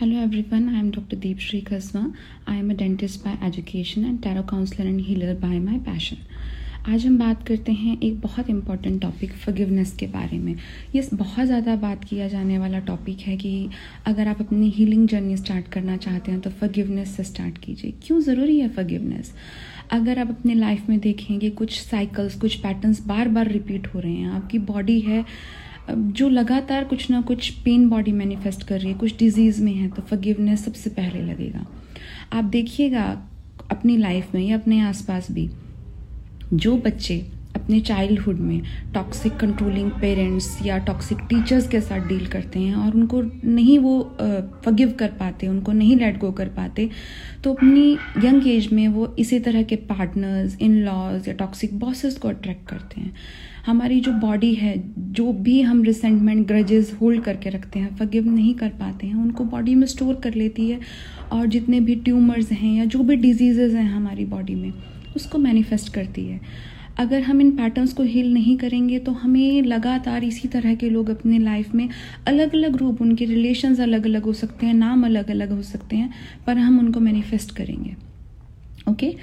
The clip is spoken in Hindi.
Hello everyone, I am Dr. Deep Shri Khasma. I am a dentist by education and tarot counselor and healer by my passion. आज हम बात करते हैं एक बहुत इंपॉर्टेंट टॉपिक फगिवनेस के बारे में। ये बहुत ज़्यादा बात किया जाने वाला टॉपिक है कि अगर आप अपनी हीलिंग जर्नी स्टार्ट करना चाहते हैं तो फगिवनेस से स्टार्ट कीजिए। क्यों ज़रूरी है फगिवनेस अगर आप अपने लाइफ में देखेंगे कुछ साइकिल्स कुछ पैटर्न्स बार बार रिपीट हो रहे हैं, आपकी बॉडी है जो लगातार कुछ ना कुछ पेन बॉडी मैनिफेस्ट कर रही है, कुछ डिज़ीज़ में है तो फगिवनेस सबसे पहले लगेगा। आप देखिएगा अपनी लाइफ में या अपने आसपास भी जो बच्चे अपने चाइल्डहुड में टॉक्सिक कंट्रोलिंग पेरेंट्स या टॉक्सिक टीचर्स के साथ डील करते हैं और उनको नहीं वो फगिव कर पाते, उनको नहीं लेट गो कर पाते तो अपनी यंग एज में वो इसी तरह के पार्टनर्स इन लॉज या टॉक्सिक बॉसेस को अट्रैक्ट करते हैं। हमारी जो बॉडी है, जो भी हम रिसेंटमेंट ग्रजेस होल्ड करके रखते हैं फगिव नहीं कर पाते हैं, उनको बॉडी में स्टोर कर लेती है और जितने भी ट्यूमर्स हैं या जो भी डिजीज़ेज़ हैं हमारी बॉडी में उसको मैनिफेस्ट करती है। अगर हम इन पैटर्न्स को हील नहीं करेंगे तो हमें लगातार इसी तरह के लोग अपने लाइफ में अलग अलग रूप, उनके रिलेशंस अलग अलग हो सकते हैं, नाम अलग अलग हो सकते हैं, पर हम उनको मैनिफेस्ट करेंगे। ओके